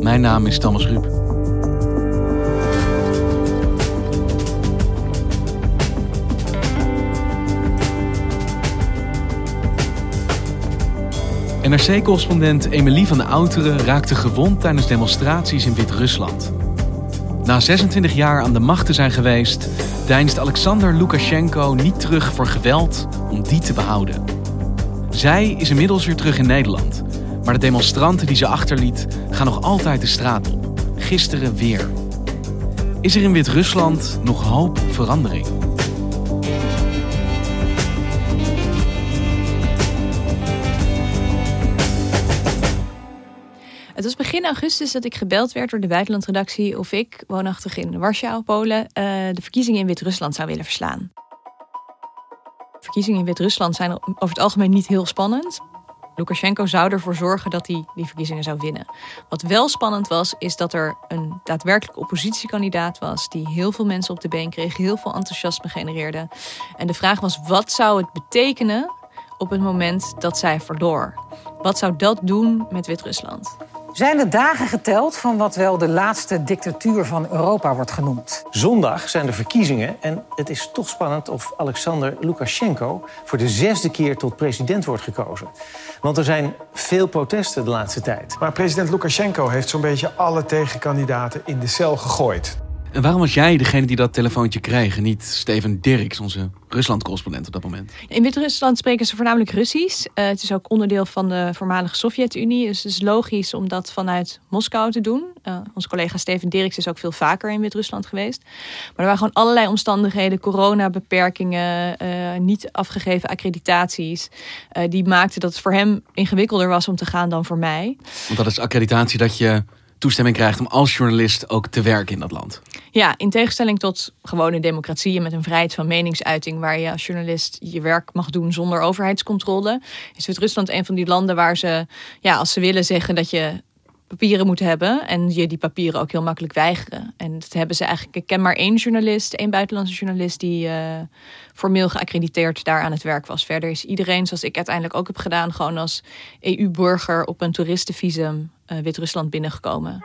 Mijn naam is Thomas Ruip. NRC-correspondent Emilie van de Outeren raakte gewond tijdens demonstraties in Wit-Rusland. Na 26 jaar aan de macht te zijn geweest, deinst Alexander Lukashenko niet terug voor geweld om die te behouden. Zij is inmiddels weer terug in Nederland, maar de demonstranten die ze achterliet gaan nog altijd de straat op. Gisteren weer. Is er in Wit-Rusland nog hoop op verandering? Het was begin augustus dat ik gebeld werd door de buitenlandredactie of ik, woonachtig in Warschau, Polen, eh, de verkiezingen in Wit-Rusland zou willen verslaan. Verkiezingen in Wit-Rusland zijn over het algemeen niet heel spannend. Lukashenko zou ervoor zorgen dat hij die verkiezingen zou winnen. Wat wel spannend was, is dat er een daadwerkelijk oppositiekandidaat was die heel veel mensen op de been kreeg, heel veel enthousiasme genereerde. En de vraag was: wat zou het betekenen op het moment dat zij verloor? Wat zou dat doen met Wit-Rusland? Zijn de dagen geteld van wat wel de laatste dictatuur van Europa wordt genoemd? Zondag zijn de verkiezingen en het is toch spannend of Alexander Lukashenko voor de zesde keer tot president wordt gekozen. Want er zijn veel protesten de laatste tijd. Maar president Lukashenko heeft zo'n beetje alle tegenkandidaten in de cel gegooid. En waarom was jij degene die dat telefoontje kreeg en niet Steven Dirks, onze Rusland-correspondent op dat moment? In Wit-Rusland spreken ze voornamelijk Russisch. Uh, het is ook onderdeel van de voormalige Sovjet-Unie. Dus het is logisch om dat vanuit Moskou te doen. Uh, onze collega Steven Dirks is ook veel vaker in Wit-Rusland geweest. Maar er waren gewoon allerlei omstandigheden, coronabeperkingen, uh, niet afgegeven accreditaties. die maakten dat het voor hem ingewikkelder was om te gaan dan voor mij. Want dat is accreditatie dat je toestemming krijgt om als journalist ook te werken in dat land. Ja, in tegenstelling tot gewone democratieën met een vrijheid van meningsuiting, waar je als journalist je werk mag doen zonder overheidscontrole, is Wit-Rusland een van die landen waar ze, ja, als ze willen zeggen dat je papieren moet hebben en je die papieren ook heel makkelijk weigeren. En dat hebben ze eigenlijk. Ik ken maar één journalist, één buitenlandse journalist die uh, formeel geaccrediteerd daar aan het werk was. Verder is iedereen, zoals ik uiteindelijk ook heb gedaan, gewoon als EU-burger op een toeristenvisum uh, Wit-Rusland binnengekomen.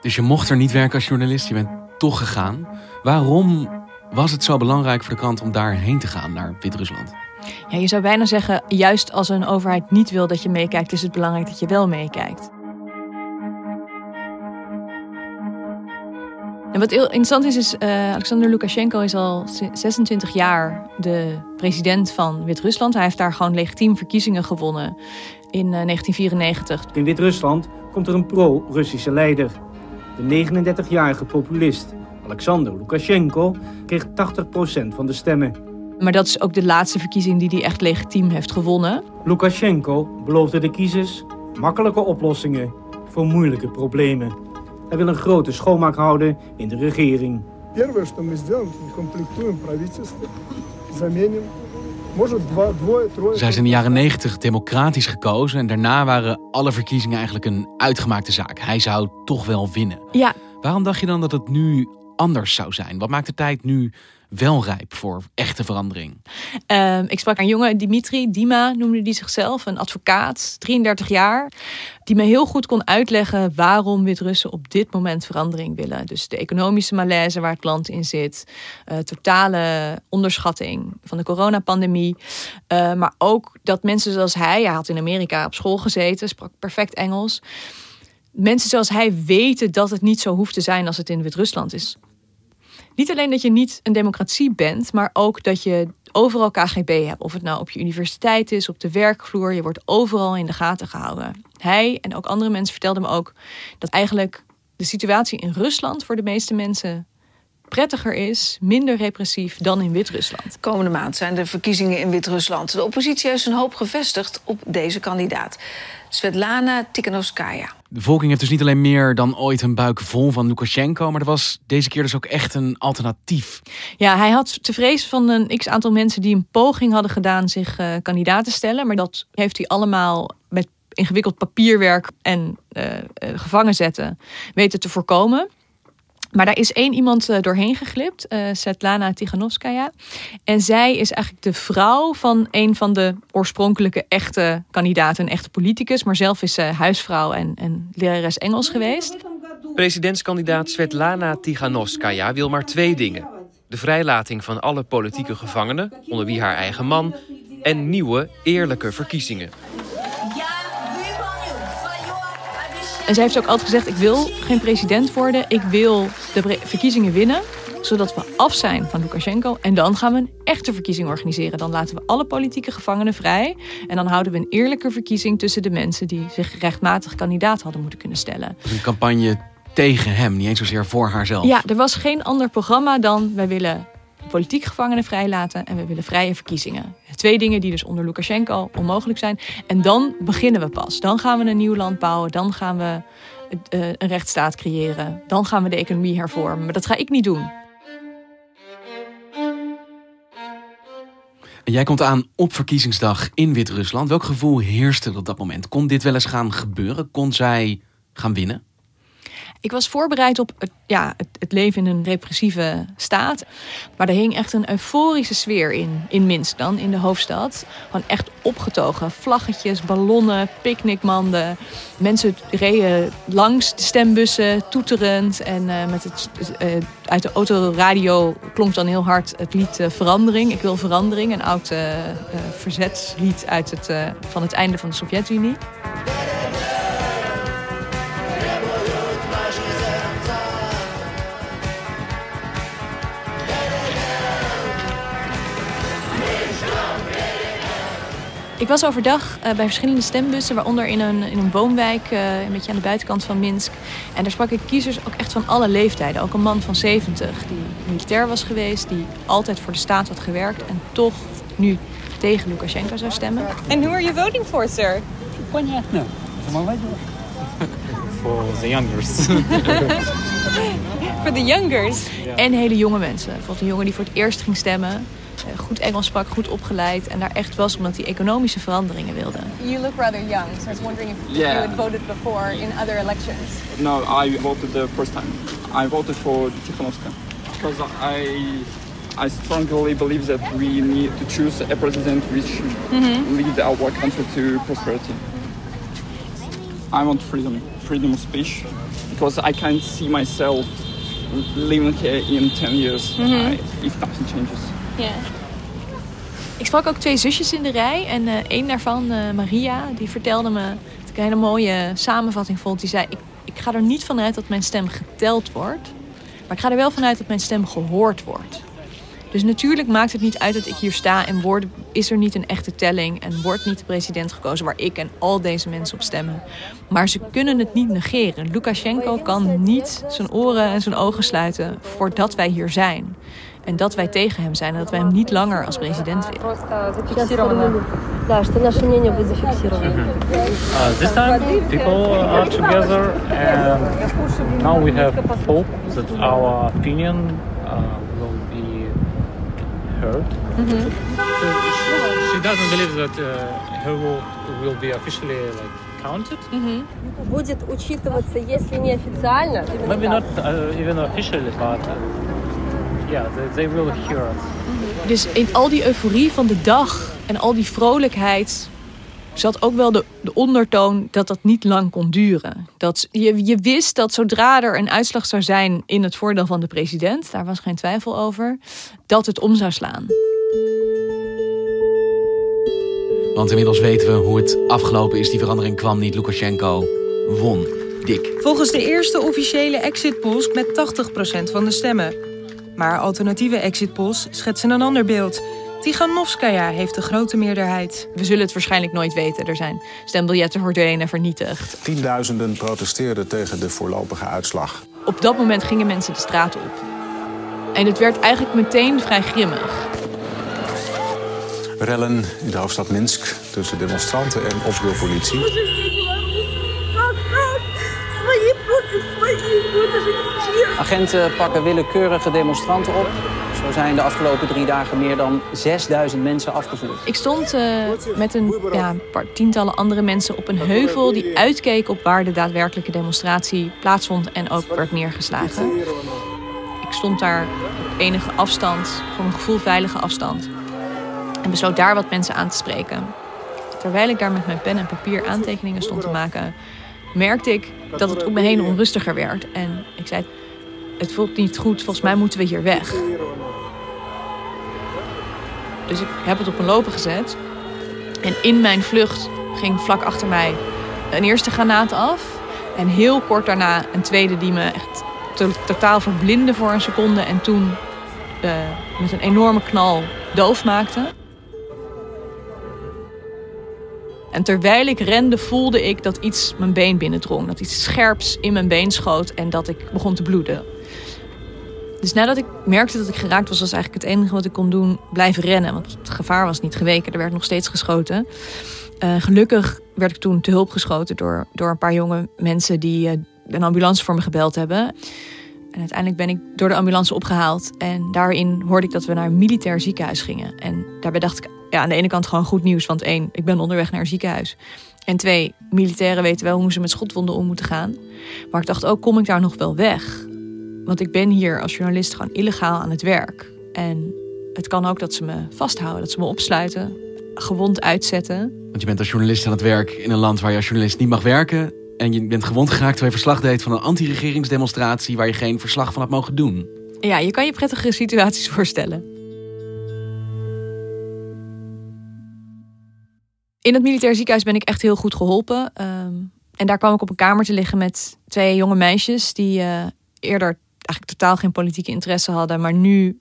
Dus je mocht er niet werken als journalist, je bent toch gegaan. Waarom was het zo belangrijk voor de krant om daarheen te gaan, naar Wit-Rusland? Ja, je zou bijna zeggen, juist als een overheid niet wil dat je meekijkt, is het belangrijk dat je wel meekijkt. En wat heel interessant is, is uh, Alexander Lukashenko is al 26 jaar de president van Wit-Rusland. Hij heeft daar gewoon legitiem verkiezingen gewonnen in uh, 1994. In Wit-Rusland komt er een pro-Russische leider. De 39-jarige populist Alexander Lukashenko kreeg 80% van de stemmen. Maar dat is ook de laatste verkiezing die hij echt legitiem heeft gewonnen. Lukashenko beloofde de kiezers makkelijke oplossingen voor moeilijke problemen. Hij wil een grote schoonmaak houden in de regering. Zij is in de jaren 90 democratisch gekozen en daarna waren alle verkiezingen eigenlijk een uitgemaakte zaak. Hij zou toch wel winnen. Ja. Waarom dacht je dan dat het nu anders zou zijn? Wat maakt de tijd nu wel rijp voor echte verandering? Um, ik sprak een jongen, Dimitri, Dima noemde die zichzelf, een advocaat, 33 jaar, die me heel goed kon uitleggen waarom Wit-Russen op dit moment verandering willen. Dus de economische malaise waar het land in zit, uh, totale onderschatting van de coronapandemie, uh, maar ook dat mensen zoals hij, hij had in Amerika op school gezeten, sprak perfect Engels mensen zoals hij weten dat het niet zo hoeft te zijn als het in Wit-Rusland is. Niet alleen dat je niet een democratie bent, maar ook dat je overal KGB hebt. Of het nou op je universiteit is, op de werkvloer. Je wordt overal in de gaten gehouden. Hij en ook andere mensen vertelden me ook dat eigenlijk de situatie in Rusland voor de meeste mensen prettiger is, minder repressief dan in Wit-Rusland. Komende maand zijn de verkiezingen in Wit-Rusland. De oppositie heeft zijn hoop gevestigd op deze kandidaat. Svetlana Tikhanovskaya. De bevolking heeft dus niet alleen meer dan ooit een buik vol van Lukashenko, maar er was deze keer dus ook echt een alternatief. Ja, hij had te vrezen van een x aantal mensen die een poging hadden gedaan zich uh, kandidaat te stellen. Maar dat heeft hij allemaal met ingewikkeld papierwerk en uh, uh, gevangen zetten weten te voorkomen. Maar daar is één iemand uh, doorheen geglipt, uh, Svetlana Tiganovskaya. En zij is eigenlijk de vrouw van een van de oorspronkelijke echte kandidaten, een echte politicus. Maar zelf is ze huisvrouw en, en lerares Engels geweest. Presidentskandidaat Svetlana Tiganovskaya wil maar twee dingen. De vrijlating van alle politieke gevangenen, onder wie haar eigen man... en nieuwe, eerlijke verkiezingen. En zij heeft ook altijd gezegd: ik wil geen president worden. Ik wil de verkiezingen winnen. Zodat we af zijn van Lukashenko. En dan gaan we een echte verkiezing organiseren. Dan laten we alle politieke gevangenen vrij. En dan houden we een eerlijke verkiezing tussen de mensen die zich rechtmatig kandidaat hadden moeten kunnen stellen. Een campagne tegen hem, niet eens zozeer voor haarzelf. Ja, er was geen ander programma dan wij willen politiek gevangenen vrijlaten en we willen vrije verkiezingen. Twee dingen die dus onder Lukashenko onmogelijk zijn. En dan beginnen we pas. Dan gaan we een nieuw land bouwen. Dan gaan we uh, een rechtsstaat creëren. Dan gaan we de economie hervormen. Maar dat ga ik niet doen. En jij komt aan op verkiezingsdag in Wit-Rusland. Welk gevoel heerste er op dat moment? Kon dit wel eens gaan gebeuren? Kon zij gaan winnen? Ik was voorbereid op het, ja, het, het, leven in een repressieve staat. Maar er hing echt een euforische sfeer in, in Minsk dan, in de hoofdstad. Gewoon echt opgetogen. Vlaggetjes, ballonnen, picknickmanden. Mensen reden langs de stembussen, toeterend. En uh, met het, uh, uit de autoradio klonk dan heel hard het lied uh, Verandering. Ik wil verandering, een oud verzetslied uit het, van het einde van de Sovjet-Unie. Ik was overdag uh, bij verschillende stembussen, waaronder in een, in een woonwijk, uh, een beetje aan de buitenkant van Minsk. En daar sprak ik kiezers ook echt van alle leeftijden. Ook een man van 70 die militair was geweest, die altijd voor de staat had gewerkt en toch nu tegen Lukashenko zou stemmen. And who are you voting for, sir? Понятно. For the youngers. for the youngers. Yeah. En hele jonge mensen. Bijvoorbeeld een jongen die voor het eerst ging stemmen goed Engels sprak, goed opgeleid en daar echt was omdat hij economische veranderingen wilde. You look rather young, so I was wondering if yeah. you had voted before in other elections. No, I voted the first time. I voted for Tikhanovska because I I strongly believe that we need to choose a president which mm -hmm. lead our country to prosperity. I want freedom, freedom of speech, because I can't see myself living here in 10 years mm -hmm. I, if nothing changes. Ja. Ik sprak ook twee zusjes in de rij. En uh, één daarvan, uh, Maria, die vertelde me... dat ik een hele mooie samenvatting vond. Die zei, ik, ik ga er niet vanuit dat mijn stem geteld wordt. Maar ik ga er wel vanuit dat mijn stem gehoord wordt. Dus natuurlijk maakt het niet uit dat ik hier sta en word, is er niet een echte telling en wordt niet de president gekozen waar ik en al deze mensen op stemmen. Maar ze kunnen het niet negeren. Lukashenko kan niet zijn oren en zijn ogen sluiten voordat wij hier zijn. En dat wij tegen hem zijn en dat wij hem niet langer als president willen. Uh, this time people are together and now we have hope that our opinion uh, will be heard. Mm -hmm. so she, she doesn't believe that uh, her vote will be officially like counted. Mm -hmm. Будет учитываться, если не официально. Maybe not uh, even officially, but yeah, they, they will us. Dus in al die euforie van de dag en al die vrolijkheid zat ook wel de, de ondertoon dat dat niet lang kon duren. Dat je, je wist dat zodra er een uitslag zou zijn in het voordeel van de president, daar was geen twijfel over, dat het om zou slaan. Want inmiddels weten we hoe het afgelopen is. Die verandering kwam niet. Lukashenko won. dik. Volgens de eerste officiële exit polls met 80% van de stemmen. Maar alternatieve exit polls schetsen een ander beeld. Tiganovskaya heeft de grote meerderheid. We zullen het waarschijnlijk nooit weten. Er zijn stembiljetten verdwenen, vernietigd. Tienduizenden protesteerden tegen de voorlopige uitslag. Op dat moment gingen mensen de straat op. En het werd eigenlijk meteen vrij grimmig. Rellen in de hoofdstad Minsk tussen demonstranten en opspeelpolitie. Agenten pakken willekeurige demonstranten op. Zo zijn de afgelopen drie dagen meer dan 6000 mensen afgevoerd. Ik stond uh, met een ja, paar tientallen andere mensen op een heuvel die uitkeek op waar de daadwerkelijke demonstratie plaatsvond en ook werd neergeslagen. Ik stond daar op enige afstand, voor mijn gevoel veilige afstand. En besloot daar wat mensen aan te spreken. Terwijl ik daar met mijn pen en papier aantekeningen stond te maken, merkte ik dat het om me heen onrustiger werd. En ik zei: Het voelt niet goed, volgens mij moeten we hier weg. Dus ik heb het op een lopen gezet. En in mijn vlucht ging vlak achter mij een eerste granaat af. En heel kort daarna een tweede die me echt totaal verblindde voor een seconde. En toen uh, met een enorme knal doof maakte. En terwijl ik rende voelde ik dat iets mijn been binnendrong. Dat iets scherps in mijn been schoot en dat ik begon te bloeden. Dus nadat ik merkte dat ik geraakt was, was eigenlijk het enige wat ik kon doen blijven rennen. Want het gevaar was niet geweken, er werd nog steeds geschoten. Uh, gelukkig werd ik toen te hulp geschoten door, door een paar jonge mensen die uh, een ambulance voor me gebeld hebben. En uiteindelijk ben ik door de ambulance opgehaald. En daarin hoorde ik dat we naar een militair ziekenhuis gingen. En daarbij dacht ik, ja, aan de ene kant gewoon goed nieuws. Want één, ik ben onderweg naar een ziekenhuis. En twee, militairen weten wel hoe ze met schotwonden om moeten gaan. Maar ik dacht ook, kom ik daar nog wel weg? Want ik ben hier als journalist gewoon illegaal aan het werk. En het kan ook dat ze me vasthouden, dat ze me opsluiten, gewond uitzetten. Want je bent als journalist aan het werk in een land waar je als journalist niet mag werken. En je bent gewond geraakt terwijl je verslag deed van een anti-regeringsdemonstratie waar je geen verslag van had mogen doen. Ja, je kan je prettige situaties voorstellen. In het militair ziekenhuis ben ik echt heel goed geholpen. Um, en daar kwam ik op een kamer te liggen met twee jonge meisjes die uh, eerder eigenlijk totaal geen politieke interesse hadden, maar nu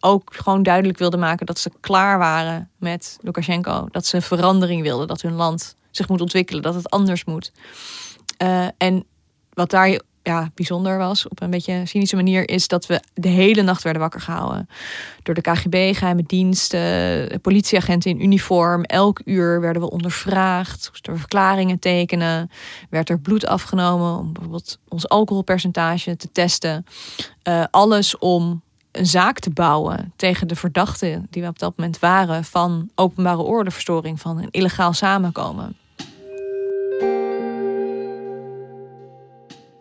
ook gewoon duidelijk wilden maken dat ze klaar waren met Lukashenko. Dat ze verandering wilden, dat hun land zich moet ontwikkelen, dat het anders moet. Uh, en wat daar ja, bijzonder was, op een beetje cynische manier, is dat we de hele nacht werden wakker gehouden. Door de KGB, geheime diensten, politieagenten in uniform. Elk uur werden we ondervraagd, moesten we verklaringen tekenen. Werd er bloed afgenomen om bijvoorbeeld ons alcoholpercentage te testen. Uh, alles om een zaak te bouwen tegen de verdachten die we op dat moment waren van openbare ordeverstoring, van een illegaal samenkomen.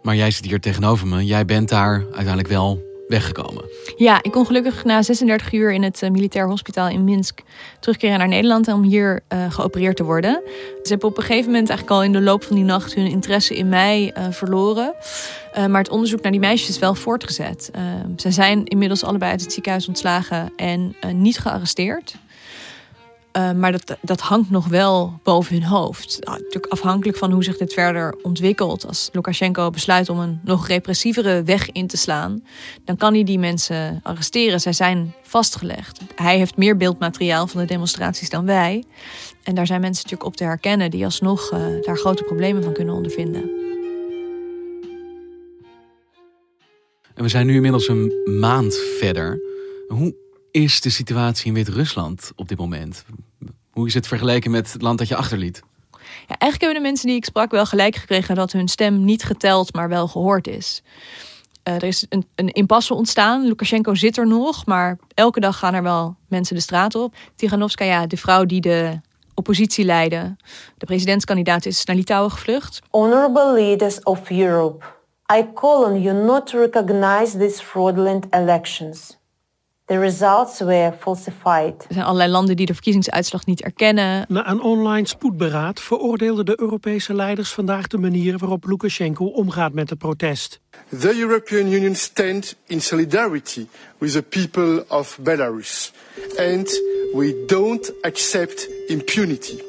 Maar jij zit hier tegenover me. Jij bent daar uiteindelijk wel weggekomen. Ja, ik kon gelukkig na 36 uur in het uh, militair hospitaal in Minsk terugkeren naar Nederland om hier uh, geopereerd te worden. Ze hebben op een gegeven moment eigenlijk al in de loop van die nacht hun interesse in mij uh, verloren. maar het onderzoek naar die meisjes is wel voortgezet. ze zijn inmiddels allebei uit het ziekenhuis ontslagen en niet gearresteerd. Uh, maar dat, dat hangt nog wel boven hun hoofd. Nou, natuurlijk afhankelijk van hoe zich dit verder ontwikkelt. Als Lukashenko besluit om een nog repressievere weg in te slaan, dan kan hij die mensen arresteren. Zij zijn vastgelegd. Hij heeft meer beeldmateriaal van de demonstraties dan wij. En daar zijn mensen natuurlijk op te herkennen die alsnog uh, daar grote problemen van kunnen ondervinden. En we zijn nu inmiddels een maand verder. Hoe is de situatie in Wit-Rusland op dit moment? Hoe is het vergeleken met het land dat je achterliet? Ja, eigenlijk hebben de mensen die ik sprak wel gelijk gekregen dat hun stem niet geteld, maar wel gehoord is. Uh, er is een, een impasse ontstaan. Lukashenko zit er nog, maar elke dag gaan er wel mensen de straat op. Tiganovskaya, de vrouw die de oppositie leidde, de presidentskandidaat, is naar Litouwen gevlucht. Honorable leaders of Europe, I call on you not to recognize these fraudulent elections. The results were falsified. Er zijn allerlei landen die de verkiezingsuitslag niet erkennen. Na een online spoedberaad veroordeelden de Europese leiders vandaag de manier waarop Lukashenko omgaat met het protest. The European Union stands in solidarity with the people of Belarus and we don't accept impunity.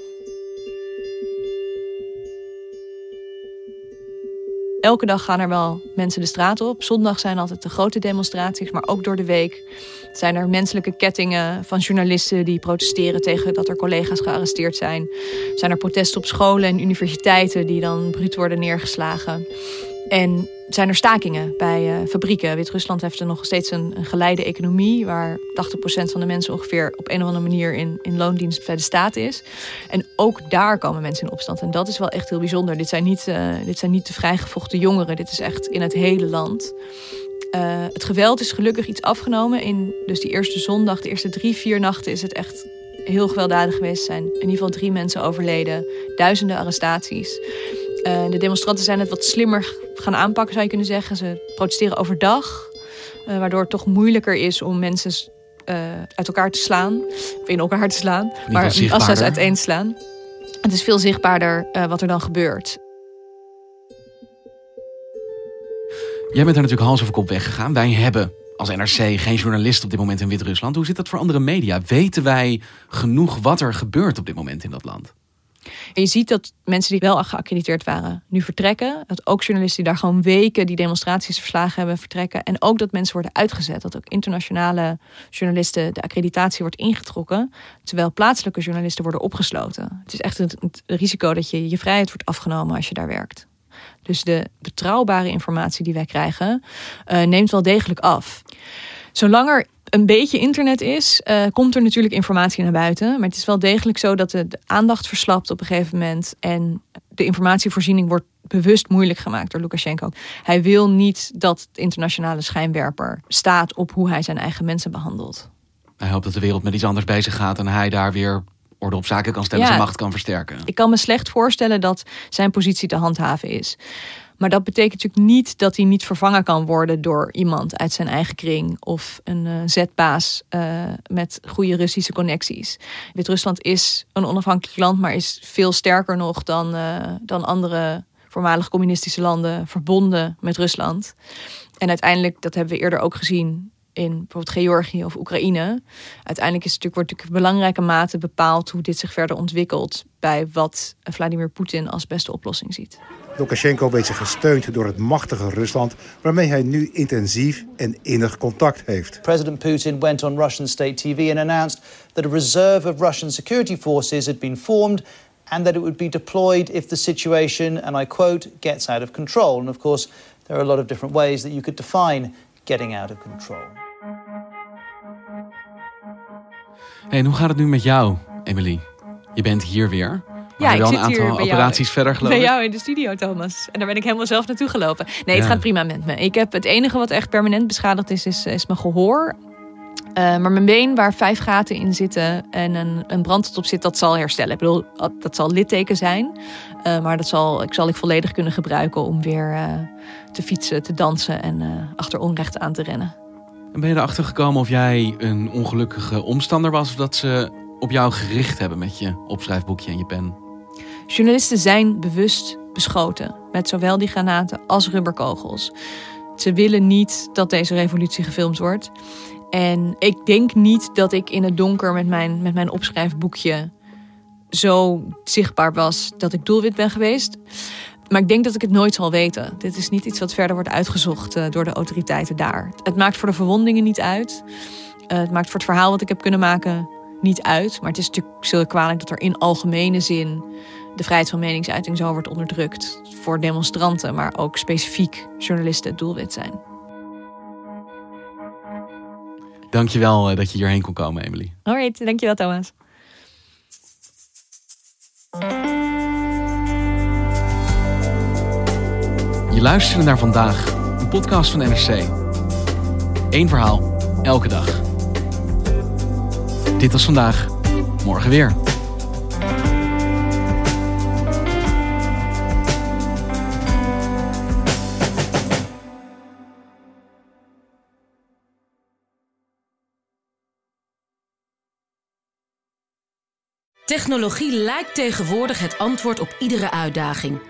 Elke dag gaan er wel mensen de straat op. Zondag zijn altijd de grote demonstraties, maar ook door de week zijn er menselijke kettingen van journalisten die protesteren tegen dat er collega's gearresteerd zijn. Zijn er protesten op scholen en universiteiten die dan bruut worden neergeslagen. En zijn er stakingen bij uh, fabrieken. Wit-Rusland heeft er nog steeds een, geleide economie... waar 80% van de mensen ongeveer op een of andere manier... in, in loondienst bij de staat is. En ook daar komen mensen in opstand. En dat is wel echt heel bijzonder. Dit zijn niet, uh, dit zijn niet de vrijgevochten jongeren. Dit is echt in het hele land. Uh, het geweld is gelukkig iets afgenomen. In dus die eerste zondag, de eerste drie, vier nachten... is het echt heel gewelddadig geweest. Zijn in ieder geval drie mensen overleden. Duizenden arrestaties. Uh, de demonstranten zijn het wat slimmer gaan aanpakken, zou je kunnen zeggen. Ze protesteren overdag, uh, waardoor het toch moeilijker is om mensen uh, uit elkaar te slaan. Of in elkaar te slaan, maar als ze uiteen slaan. Het is veel zichtbaarder wat er dan gebeurt. Jij bent er natuurlijk hals over kop weggegaan. Wij hebben als NRC geen journalist op dit moment in Wit-Rusland. Hoe zit dat voor andere media? Weten wij genoeg wat er gebeurt op dit moment in dat land? En je ziet dat mensen die wel geaccrediteerd waren nu vertrekken. Dat ook journalisten die daar gewoon weken die demonstraties verslagen hebben vertrekken. En ook dat mensen worden uitgezet. Dat ook internationale journalisten de accreditatie wordt ingetrokken. Terwijl plaatselijke journalisten worden opgesloten. Het is echt het, risico dat je je vrijheid wordt afgenomen als je daar werkt. Dus de betrouwbare informatie die wij krijgen uh, neemt wel degelijk af. Zolang er een beetje internet is, uh, komt er natuurlijk informatie naar buiten. Maar het is wel degelijk zo dat de, de, aandacht verslapt op een gegeven moment. En de informatievoorziening wordt bewust moeilijk gemaakt door Lukashenko. Hij wil niet dat de internationale schijnwerper staat op hoe hij zijn eigen mensen behandelt. Hij hoopt dat de wereld met iets anders bezig gaat en hij daar weer orde op zaken kan stellen, ja, zijn macht kan versterken. Ik kan me slecht voorstellen dat zijn positie te handhaven is. Maar dat betekent natuurlijk niet dat hij niet vervangen kan worden door iemand uit zijn eigen kring of een uh, zetbaas uh, met goede Russische connecties. Wit-Rusland is een onafhankelijk land, maar is veel sterker nog dan, uh, dan andere voormalig communistische landen verbonden met Rusland. En uiteindelijk, dat hebben we eerder ook gezien in bijvoorbeeld Georgië of Oekraïne. Uiteindelijk is het natuurlijk, wordt natuurlijk in belangrijke mate bepaald hoe dit zich verder ontwikkelt bij wat Vladimir Poetin als beste oplossing ziet. Lukashenko weet zich gesteund door het machtige Rusland, waarmee hij nu intensief en innig contact heeft. President Putin went on Russian state TV and announced that a reserve of Russian security forces had been formed and that it would be deployed if the situation, and I quote, gets out of control. And of course, there are a lot of different ways that you could define getting out of control. Hey, en hoe gaat het nu met jou, Emily? Je bent hier weer. Ja, ik wel zit een aantal hier bij operaties jou, verder geloof bij jou in de studio, Thomas. En daar ben ik helemaal zelf naartoe gelopen. Nee, het Ja. gaat prima met me. Ik heb het enige wat echt permanent beschadigd is, is, is mijn gehoor. Eh, maar mijn been, waar vijf gaten in zitten en een, een brand op zit, dat zal herstellen. Ik bedoel, dat zal litteken zijn. Eh, maar dat zal, ik zal ik volledig kunnen gebruiken om weer eh, te fietsen, te dansen en eh, achter onrecht aan te rennen. En ben je erachter gekomen of jij een ongelukkige omstander was... of dat ze op jou gericht hebben met je opschrijfboekje en je pen? Journalisten zijn bewust beschoten met zowel die granaten als rubberkogels. Ze willen niet dat deze revolutie gefilmd wordt. En ik denk niet dat ik in het donker met mijn, met mijn opschrijfboekje zo zichtbaar was dat ik doelwit ben geweest. Maar ik denk dat ik het nooit zal weten. Dit is niet iets wat verder wordt uitgezocht eh, door de autoriteiten daar. Het maakt voor de verwondingen niet uit. Eh, het maakt voor het verhaal wat ik heb kunnen maken niet uit. Maar het is natuurlijk zeer kwalijk dat er in algemene zin de vrijheid van meningsuiting zo wordt onderdrukt. Voor demonstranten, maar ook specifiek journalisten het doelwit zijn. Dankjewel eh, dat je hierheen kon komen, Emily. Alright, dankjewel Thomas. Je naar Vandaag, een podcast van NRC. Eén verhaal, elke dag. Dit was Vandaag, morgen weer. Technologie lijkt tegenwoordig het antwoord op iedere uitdaging.